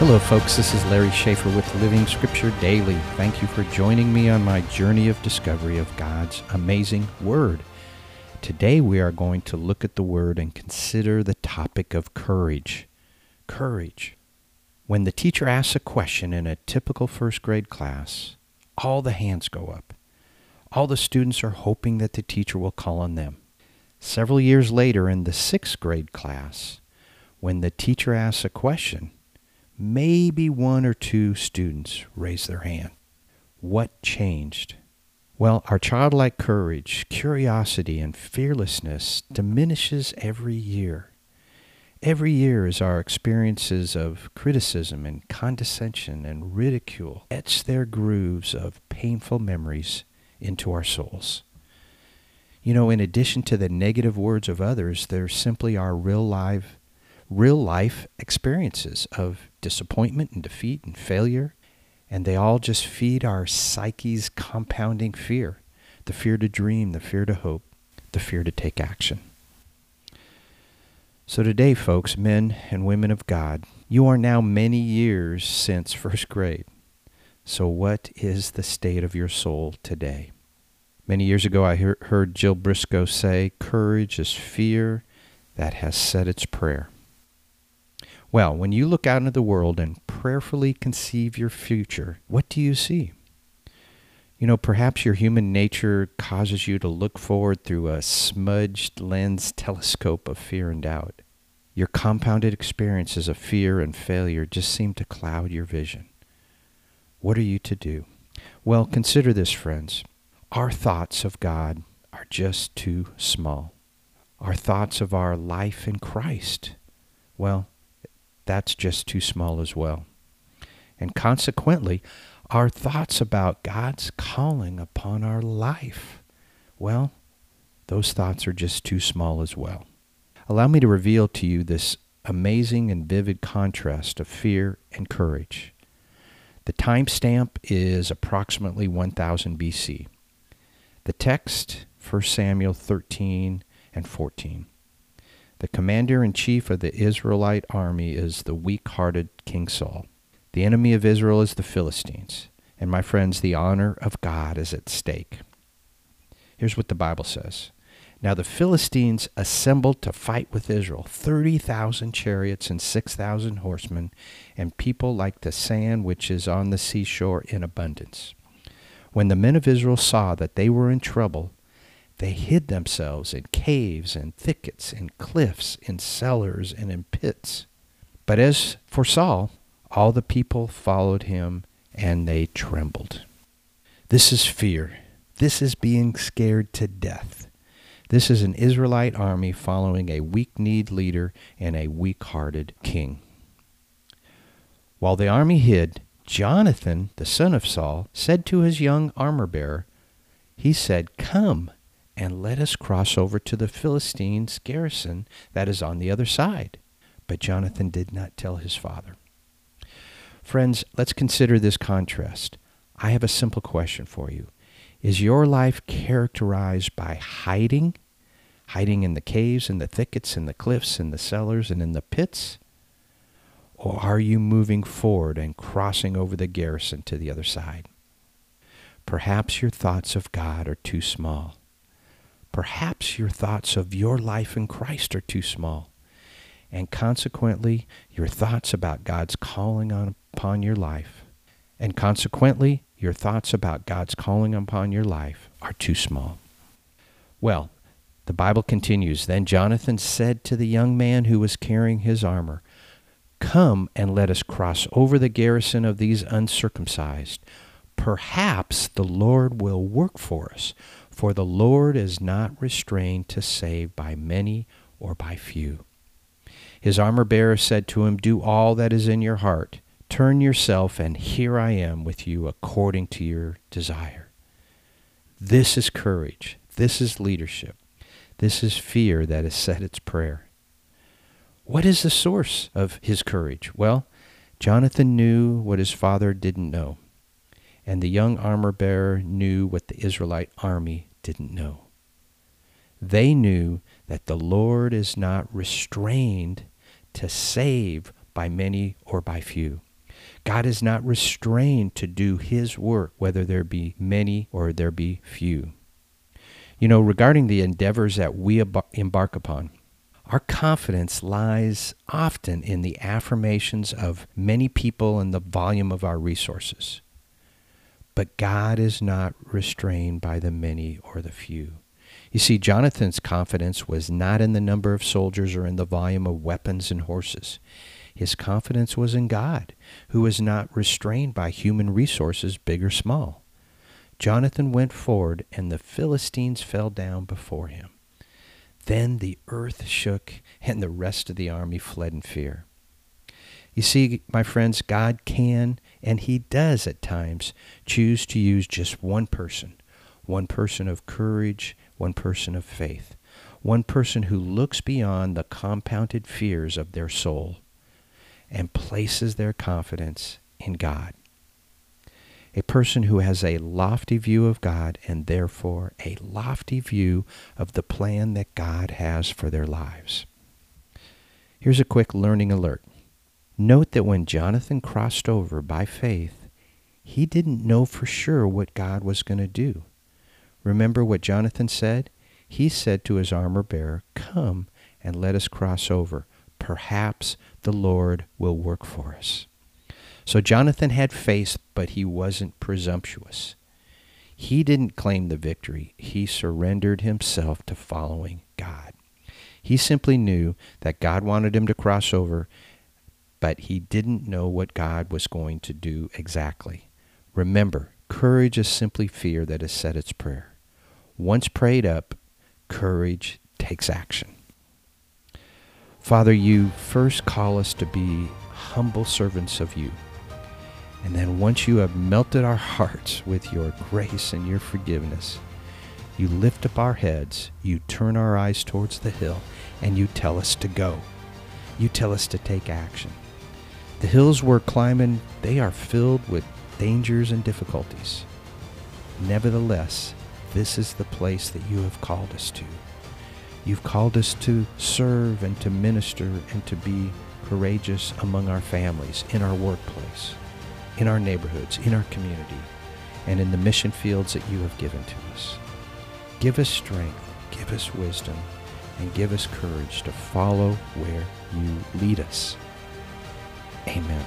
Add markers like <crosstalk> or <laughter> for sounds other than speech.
Hello, folks. This is Larry Schaefer with Living Scripture Daily. Thank you for joining me on my journey of discovery of God's amazing Word. Today, we are going to look at the Word and consider the topic of courage. Courage. When the teacher asks a question in a typical first grade class, all the hands go up. All the students are hoping that the teacher will call on them. Several years later, in the sixth grade class, when the teacher asks a question, maybe one or two students raise their hand. What changed? Well, our childlike courage, curiosity, and fearlessness diminishes every year. Every year as our experiences of criticism and condescension and ridicule etch their grooves of painful memories into our souls. You know, in addition to the negative words of others, there simply are real life real life experiences of disappointment and defeat and failure, and they all just feed our psyche's compounding fear the fear to dream, the fear to hope, the fear to take action. So, today, folks, men and women of God, you are now many years since <laughs> first grade. So, what is the state of your soul today? Many years ago, I heard Jill Briscoe say, Courage is fear that has said its prayer. Well, when you look out into the world and prayerfully conceive your future, what do you see? You know, perhaps your human nature causes you to look forward through a smudged lens telescope of fear and doubt. Your compounded experiences of fear and failure just seem to cloud your vision. What are you to do? Well, consider this, friends. Our thoughts of God are just too small. Our thoughts of our life in Christ, well, that's just too small as well. And consequently, our thoughts about God's calling upon our life, well, those thoughts are just too small as well. Allow me to reveal to you this amazing and vivid contrast of fear and courage. The timestamp is approximately 1000 BC. The text, 1 Samuel 13 and 14. The commander in chief of the Israelite army is the weak hearted King Saul. The enemy of Israel is the Philistines. And my friends, the honor of God is at stake. Here's what the Bible says. Now the Philistines assembled to fight with Israel 30,000 chariots and 6,000 horsemen, and people like the sand which is on the seashore in abundance. When the men of Israel saw that they were in trouble, they hid themselves in caves and thickets, in cliffs, in cellars, and in pits. But as for Saul, all the people followed him, and they trembled. This is fear. This is being scared to death. This is an Israelite army following a weak kneed leader and a weak hearted king. While the army hid, Jonathan, the son of Saul, said to his young armor bearer, He said, Come and let us cross over to the Philistines' garrison that is on the other side. But Jonathan did not tell his father. Friends, let's consider this contrast. I have a simple question for you. Is your life characterized by hiding? Hiding in the caves and the thickets and the cliffs and the cellars and in the pits? Or are you moving forward and crossing over the garrison to the other side? Perhaps your thoughts of God are too small. Perhaps your thoughts of your life in Christ are too small. And consequently, your thoughts about God's calling on, upon your life, and consequently, your thoughts about God's calling upon your life are too small. Well, the Bible continues Then Jonathan said to the young man who was carrying his armor, Come and let us cross over the garrison of these uncircumcised. Perhaps the Lord will work for us for the Lord is not restrained to save by many or by few. His armor bearer said to him, Do all that is in your heart. Turn yourself, and here I am with you according to your desire. This is courage. This is leadership. This is fear that has said its prayer. What is the source of his courage? Well, Jonathan knew what his father didn't know, and the young armor bearer knew what the Israelite army didn't know. They knew that the Lord is not restrained to save by many or by few. God is not restrained to do his work, whether there be many or there be few. You know, regarding the endeavors that we embark upon, our confidence lies often in the affirmations of many people and the volume of our resources. But God is not restrained by the many or the few. You see, Jonathan's confidence was not in the number of soldiers or in the volume of weapons and horses. His confidence was in God, who was not restrained by human resources, big or small. Jonathan went forward, and the Philistines fell down before him. Then the earth shook, and the rest of the army fled in fear. You see, my friends, God can, and He does at times, choose to use just one person, one person of courage, one person of faith, one person who looks beyond the compounded fears of their soul and places their confidence in God. A person who has a lofty view of God and therefore a lofty view of the plan that God has for their lives. Here's a quick learning alert. Note that when Jonathan crossed over by faith, he didn't know for sure what God was going to do. Remember what Jonathan said? He said to his armor bearer, Come and let us cross over. Perhaps the Lord will work for us. So Jonathan had faith, but he wasn't presumptuous. He didn't claim the victory. He surrendered himself to following God. He simply knew that God wanted him to cross over, but he didn't know what God was going to do exactly. Remember, courage is simply fear that has said its prayer. Once prayed up, courage takes action. Father, you first call us to be humble servants of you. And then once you have melted our hearts with your grace and your forgiveness, you lift up our heads, you turn our eyes towards the hill, and you tell us to go. You tell us to take action. The hills we're climbing, they are filled with dangers and difficulties. Nevertheless, this is the place that you have called us to. You've called us to serve and to minister and to be courageous among our families, in our workplace, in our neighborhoods, in our community, and in the mission fields that you have given to us. Give us strength, give us wisdom, and give us courage to follow where you lead us. Amen.